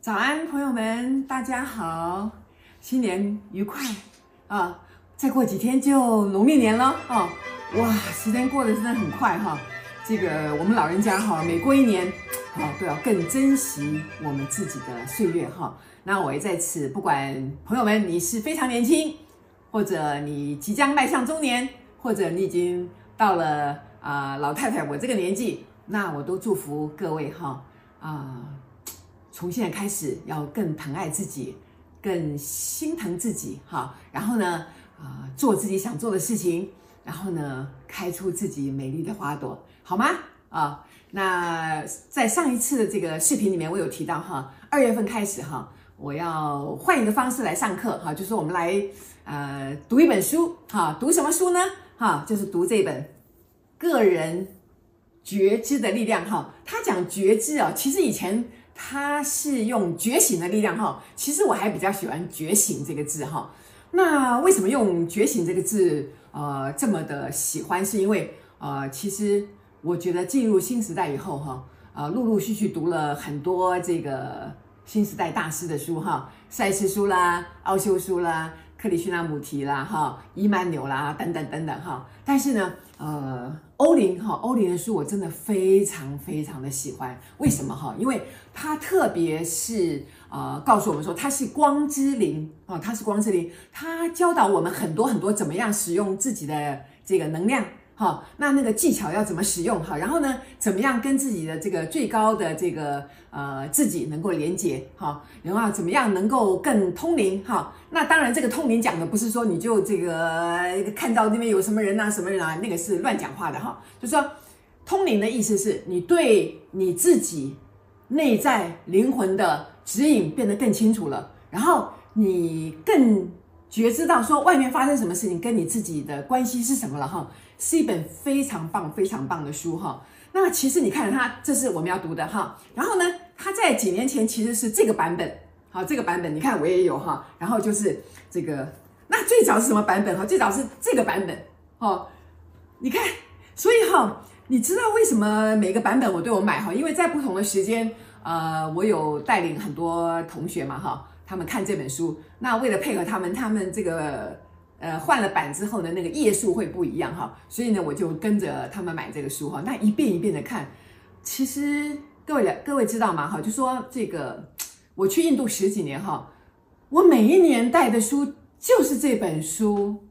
早安，朋友们，大家好，新年愉快啊！再过几天就农历年了哦，哇，时间过得真的很快哈。这个我们老人家哈，每过一年，啊，都要更珍惜我们自己的岁月哈。那我也在此，不管朋友们你是非常年轻，或者你即将迈向中年，或者你已经到了啊老太太我这个年纪，那我都祝福各位哈啊。从现在开始，要更疼爱自己，更心疼自己，哈。然后呢，啊、做自己想做的事情，然后呢，开出自己美丽的花朵，好吗？啊，那在上一次的这个视频里面，我有提到哈，二月份开始哈，我要换一个方式来上课哈，就是我们来呃读一本书哈，读什么书呢？哈，就是读这本《个人觉知的力量》哈。他讲觉知啊，其实以前。他是用觉醒的力量哈，其实我还比较喜欢觉醒这个字哈。那为什么用觉醒这个字呃这么的喜欢？是因为呃，其实我觉得进入新时代以后哈，呃，陆陆续续读了很多这个新时代大师的书哈，赛斯书啦、奥修书啦。克里希那穆提啦，哈，伊曼纽啦，等等等等，哈。但是呢，呃，欧林哈，欧林的书我真的非常非常的喜欢。为什么哈？因为他特别是呃，告诉我们说他是光之灵啊，他是光之灵，他教导我们很多很多怎么样使用自己的这个能量。好，那那个技巧要怎么使用？哈，然后呢，怎么样跟自己的这个最高的这个呃自己能够连接？哈，然后怎么样能够更通灵？哈，那当然这个通灵讲的不是说你就这个看到那边有什么人啊，什么人啊，那个是乱讲话的哈。就是说通灵的意思是你对你自己内在灵魂的指引变得更清楚了，然后你更觉知到说外面发生什么事情跟你自己的关系是什么了哈。是一本非常棒、非常棒的书哈。那其实你看它，这是我们要读的哈。然后呢，它在几年前其实是这个版本，好，这个版本你看我也有哈。然后就是这个，那最早是什么版本哈？最早是这个版本哦。你看，所以哈，你知道为什么每个版本我都有买哈？因为在不同的时间，呃，我有带领很多同学嘛哈，他们看这本书。那为了配合他们，他们这个。呃，换了版之后呢，那个页数会不一样哈，所以呢，我就跟着他们买这个书哈，那一遍一遍的看。其实各位各位知道吗？哈，就说这个，我去印度十几年哈，我每一年带的书就是这本书，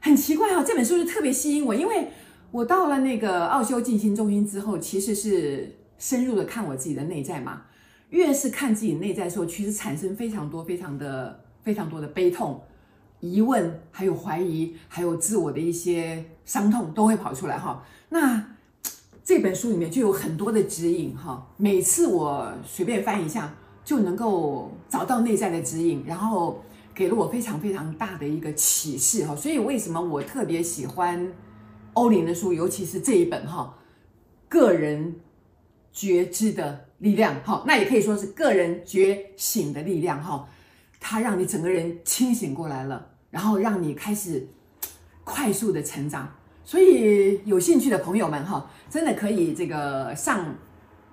很奇怪哈，这本书就特别吸引我，因为我到了那个奥修静心中心之后，其实是深入的看我自己的内在嘛，越是看自己内在的时候，其实产生非常多非常的非常多的悲痛。疑问，还有怀疑，还有自我的一些伤痛都会跑出来哈。那这本书里面就有很多的指引哈。每次我随便翻一下，就能够找到内在的指引，然后给了我非常非常大的一个启示哈。所以为什么我特别喜欢欧林的书，尤其是这一本哈，个人觉知的力量哈，那也可以说是个人觉醒的力量哈。它让你整个人清醒过来了，然后让你开始 快速的成长。所以有兴趣的朋友们哈，真的可以这个上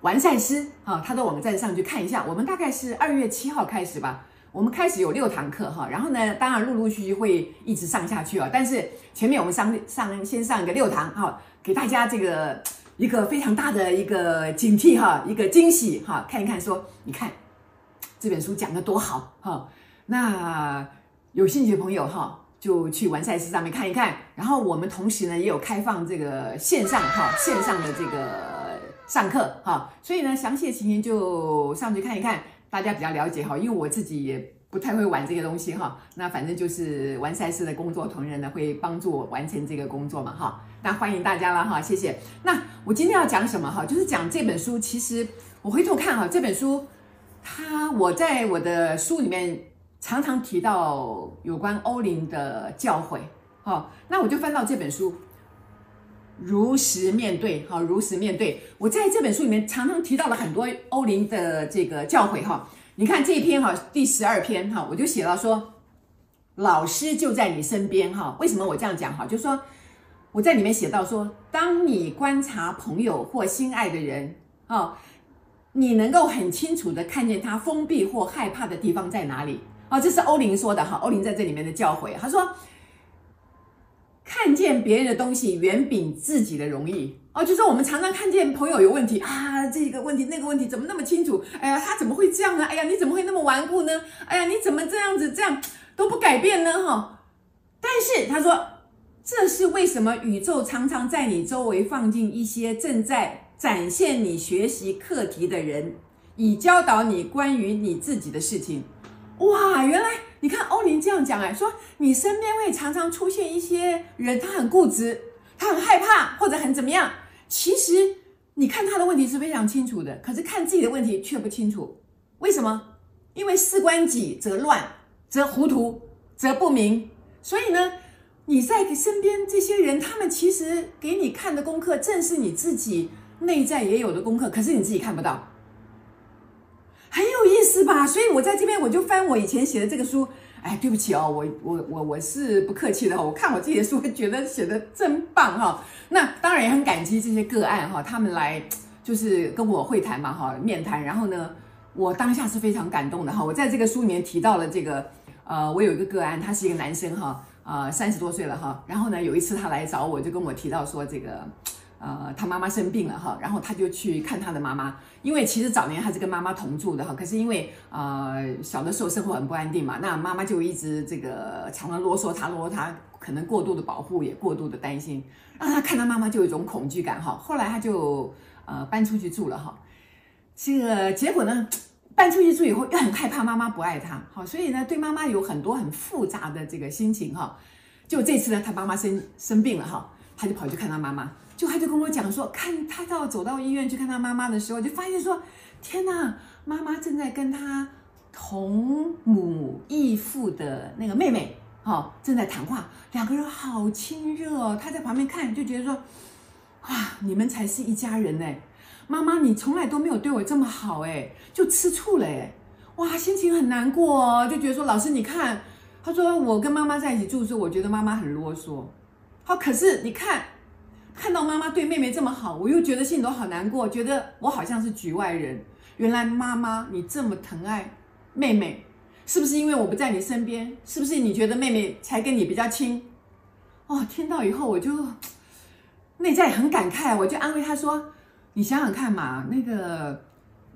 完赛师哈他的网站上去看一下。我们大概是二月七号开始吧，我们开始有六堂课哈，然后呢，当然陆陆续续会一直上下去啊。但是前面我们上上先上一个六堂哈，给大家这个 一个非常大的一个警惕哈，一个惊喜哈，看一看说，你看这本书讲得多好哈。那有兴趣的朋友哈，就去完赛事上面看一看。然后我们同时呢，也有开放这个线上哈，线上的这个上课哈。所以呢，详细的情形就上去看一看，大家比较了解哈。因为我自己也不太会玩这个东西哈。那反正就是完赛事的工作同仁呢，会帮助我完成这个工作嘛哈。那欢迎大家了哈，谢谢。那我今天要讲什么哈？就是讲这本书。其实我回头看哈，这本书，他我在我的书里面。常常提到有关欧林的教诲，好，那我就翻到这本书，如实面对，好，如实面对。我在这本书里面常常提到了很多欧林的这个教诲，哈，你看这一篇哈，第十二篇哈，我就写到说，老师就在你身边，哈，为什么我这样讲？哈，就是说我在里面写到说，当你观察朋友或心爱的人，啊。你能够很清楚的看见他封闭或害怕的地方在哪里。哦，这是欧林说的哈，欧林在这里面的教诲，他说，看见别人的东西远比自己的容易。哦，就是我们常常看见朋友有问题啊，这个问题那个问题怎么那么清楚？哎呀，他怎么会这样呢？哎呀，你怎么会那么顽固呢？哎呀，你怎么这样子这样都不改变呢？哈，但是他说，这是为什么宇宙常常在你周围放进一些正在展现你学习课题的人，以教导你关于你自己的事情。哇，原来你看欧林这样讲哎，说你身边会常常出现一些人，他很固执，他很害怕或者很怎么样。其实你看他的问题是非常清楚的，可是看自己的问题却不清楚。为什么？因为事关己则乱，则糊涂，则不明。所以呢，你在身边这些人，他们其实给你看的功课，正是你自己内在也有的功课，可是你自己看不到。很有意思吧？所以我在这边我就翻我以前写的这个书。哎，对不起哦，我我我我是不客气的。我看我自己的书，觉得写的真棒哈。那当然也很感激这些个案哈，他们来就是跟我会谈嘛哈，面谈。然后呢，我当下是非常感动的哈。我在这个书里面提到了这个，呃，我有一个个案，他是一个男生哈，呃，三十多岁了哈。然后呢，有一次他来找我，就跟我提到说这个。呃，他妈妈生病了哈，然后他就去看他的妈妈，因为其实早年他是跟妈妈同住的哈，可是因为呃小的时候生活很不安定嘛，那妈妈就一直这个常常啰嗦他，啰嗦他，可能过度的保护也过度的担心，让他看他妈妈就有一种恐惧感哈。后来他就呃搬出去住了哈，这个结果呢，搬出去住以后又很害怕妈妈不爱他，好，所以呢对妈妈有很多很复杂的这个心情哈。就这次呢，他妈妈生生病了哈，他就跑去看他妈妈。就他就跟我讲说，看他到走到医院去看他妈妈的时候，就发现说，天哪，妈妈正在跟他同母异父的那个妹妹，哈，正在谈话，两个人好亲热哦。他在旁边看，就觉得说，哇，你们才是一家人呢，妈妈你从来都没有对我这么好哎，就吃醋了哎，哇，心情很难过哦，就觉得说，老师你看，他说我跟妈妈在一起住的时候，我觉得妈妈很啰嗦，好，可是你看。看到妈妈对妹妹这么好，我又觉得心里头好难过，觉得我好像是局外人。原来妈妈你这么疼爱妹妹，是不是因为我不在你身边？是不是你觉得妹妹才跟你比较亲？哦，听到以后我就内在很感慨，我就安慰她说：“你想想看嘛，那个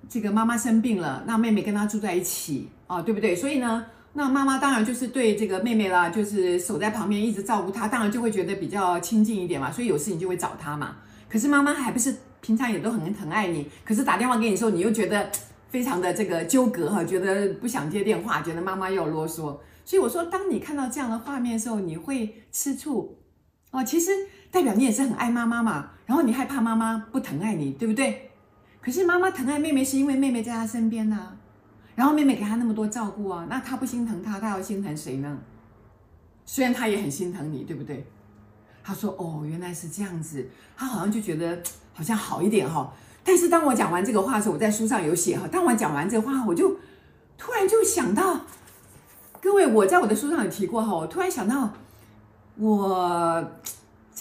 这个妈妈生病了，那妹妹跟她住在一起啊，对不对？所以呢。”那妈妈当然就是对这个妹妹啦，就是守在旁边一直照顾她，当然就会觉得比较亲近一点嘛。所以有事情就会找她嘛。可是妈妈还不是平常也都很疼爱你，可是打电话给你的时候，你又觉得非常的这个纠葛哈，觉得不想接电话，觉得妈妈又啰嗦。所以我说，当你看到这样的画面的时候，你会吃醋哦。其实代表你也是很爱妈妈嘛，然后你害怕妈妈不疼爱你，对不对？可是妈妈疼爱妹妹，是因为妹妹在她身边呢。然后妹妹给她那么多照顾啊，那她不心疼她，她要心疼谁呢？虽然她也很心疼你，对不对？她说：“哦，原来是这样子。”她好像就觉得好像好一点哈。但是当我讲完这个话的时候，我在书上有写哈。当我讲完这个话，我就突然就想到，各位，我在我的书上有提过哈。我突然想到，我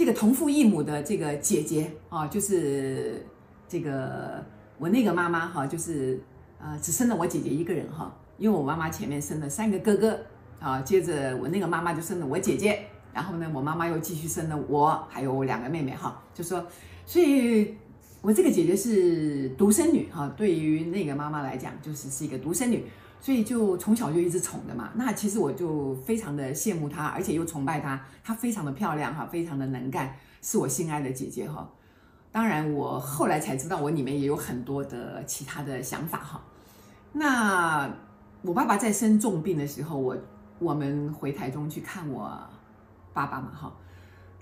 这个同父异母的这个姐姐啊，就是这个我那个妈妈哈，就是。呃，只生了我姐姐一个人哈，因为我妈妈前面生了三个哥哥啊，接着我那个妈妈就生了我姐姐，然后呢，我妈妈又继续生了我，还有两个妹妹哈，就说，所以我这个姐姐是独生女哈，对于那个妈妈来讲，就是是一个独生女，所以就从小就一直宠的嘛。那其实我就非常的羡慕她，而且又崇拜她，她非常的漂亮哈，非常的能干，是我心爱的姐姐哈。当然，我后来才知道，我里面也有很多的其他的想法哈。那我爸爸在生重病的时候，我我们回台中去看我爸爸嘛哈。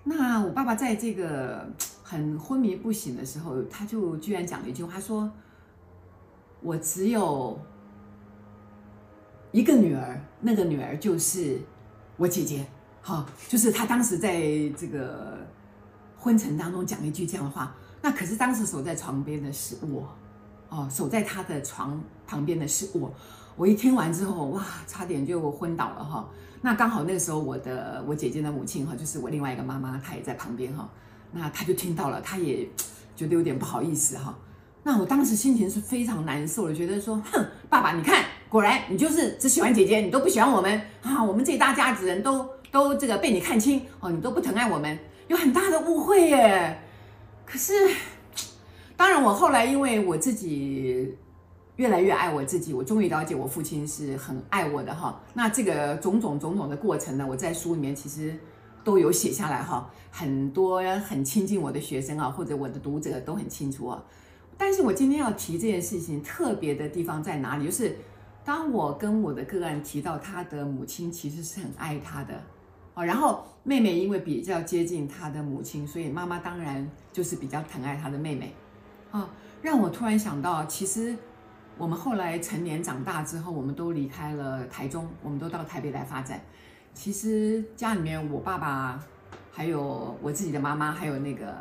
那我爸爸在这个很昏迷不醒的时候，他就居然讲了一句话，说：“我只有一个女儿，那个女儿就是我姐姐。”哈，就是她当时在这个。昏沉当中讲了一句这样的话，那可是当时守在床边的是我，哦，守在她的床旁边的是我。我一听完之后，哇，差点就昏倒了哈。那刚好那个时候，我的我姐姐的母亲哈，就是我另外一个妈妈，她也在旁边哈。那她就听到了，她也觉得有点不好意思哈。那我当时心情是非常难受的，觉得说，哼，爸爸，你看，果然你就是只喜欢姐姐，你都不喜欢我们啊！我们这一大家子人都都这个被你看清哦，你都不疼爱我们，有很大的误会耶。可是，当然我后来因为我自己越来越爱我自己，我终于了解我父亲是很爱我的哈。那这个种种种种的过程呢，我在书里面其实。都有写下来哈，很多很亲近我的学生啊，或者我的读者都很清楚啊。但是我今天要提这件事情特别的地方在哪里？就是当我跟我的个案提到他的母亲其实是很爱他的哦，然后妹妹因为比较接近他的母亲，所以妈妈当然就是比较疼爱他的妹妹啊，让我突然想到，其实我们后来成年长大之后，我们都离开了台中，我们都到台北来发展。其实家里面，我爸爸，还有我自己的妈妈，还有那个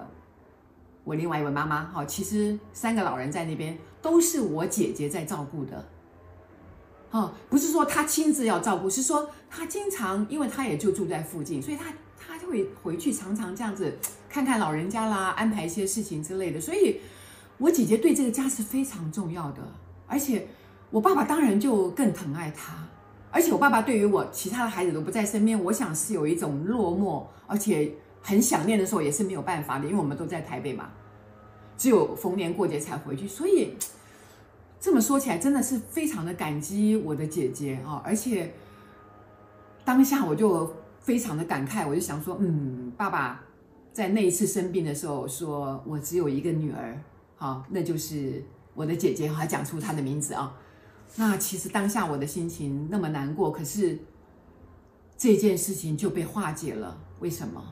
我另外一位妈妈，哈，其实三个老人在那边都是我姐姐在照顾的，哈，不是说他亲自要照顾，是说他经常，因为他也就住在附近，所以他他就会回去常常这样子看看老人家啦，安排一些事情之类的，所以我姐姐对这个家是非常重要的，而且我爸爸当然就更疼爱她。而且我爸爸对于我其他的孩子都不在身边，我想是有一种落寞，而且很想念的时候也是没有办法的，因为我们都在台北嘛，只有逢年过节才回去。所以这么说起来，真的是非常的感激我的姐姐啊！而且当下我就非常的感慨，我就想说，嗯，爸爸在那一次生病的时候说，我只有一个女儿，好，那就是我的姐姐，还讲出她的名字啊。那其实当下我的心情那么难过，可是这件事情就被化解了。为什么？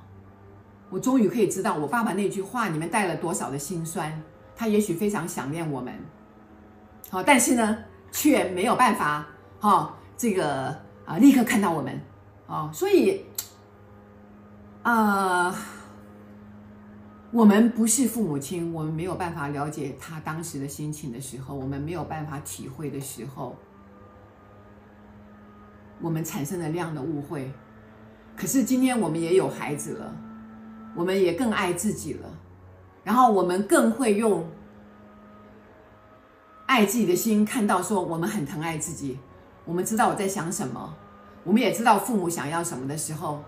我终于可以知道我爸爸那句话里面带了多少的心酸。他也许非常想念我们，好，但是呢，却没有办法，哈，这个啊，立刻看到我们，啊，所以，啊。我们不是父母亲，我们没有办法了解他当时的心情的时候，我们没有办法体会的时候，我们产生了那样的误会。可是今天我们也有孩子了，我们也更爱自己了，然后我们更会用爱自己的心看到说，我们很疼爱自己，我们知道我在想什么，我们也知道父母想要什么的时候，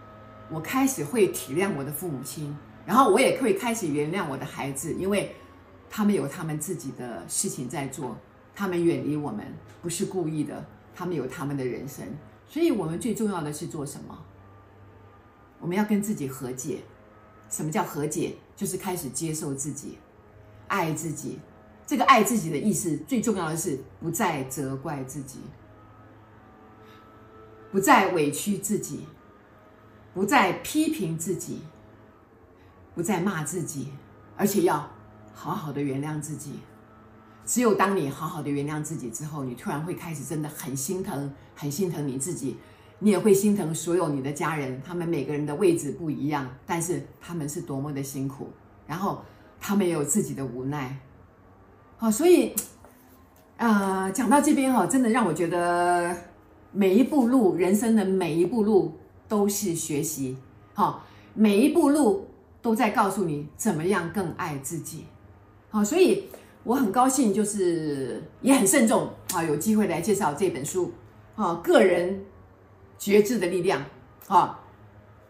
我开始会体谅我的父母亲。然后我也会开始原谅我的孩子，因为他们有他们自己的事情在做，他们远离我们不是故意的，他们有他们的人生，所以我们最重要的是做什么？我们要跟自己和解。什么叫和解？就是开始接受自己，爱自己。这个爱自己的意思，最重要的是不再责怪自己，不再委屈自己，不再批评自己。不再骂自己，而且要好好的原谅自己。只有当你好好的原谅自己之后，你突然会开始真的很心疼，很心疼你自己。你也会心疼所有你的家人，他们每个人的位置不一样，但是他们是多么的辛苦，然后他们也有自己的无奈。好，所以，呃，讲到这边哈，真的让我觉得每一步路，人生的每一步路都是学习。好，每一步路。都在告诉你怎么样更爱自己，好，所以我很高兴，就是也很慎重啊，有机会来介绍这本书，啊，个人觉知的力量，啊，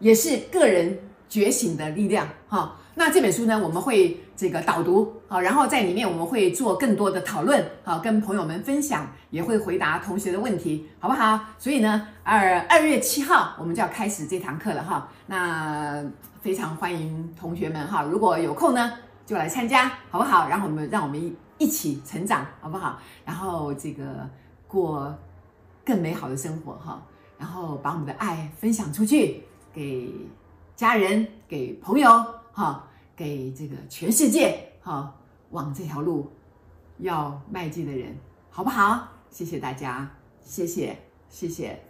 也是个人觉醒的力量，哈。那这本书呢，我们会这个导读，好，然后在里面我们会做更多的讨论，好，跟朋友们分享，也会回答同学的问题，好不好？所以呢，二二月七号我们就要开始这堂课了，哈。那非常欢迎同学们，哈，如果有空呢，就来参加，好不好？然后我们让我们一起成长，好不好？然后这个过更美好的生活，哈。然后把我们的爱分享出去，给家人，给朋友，哈。给这个全世界哈，往这条路要迈进的人，好不好？谢谢大家，谢谢，谢谢。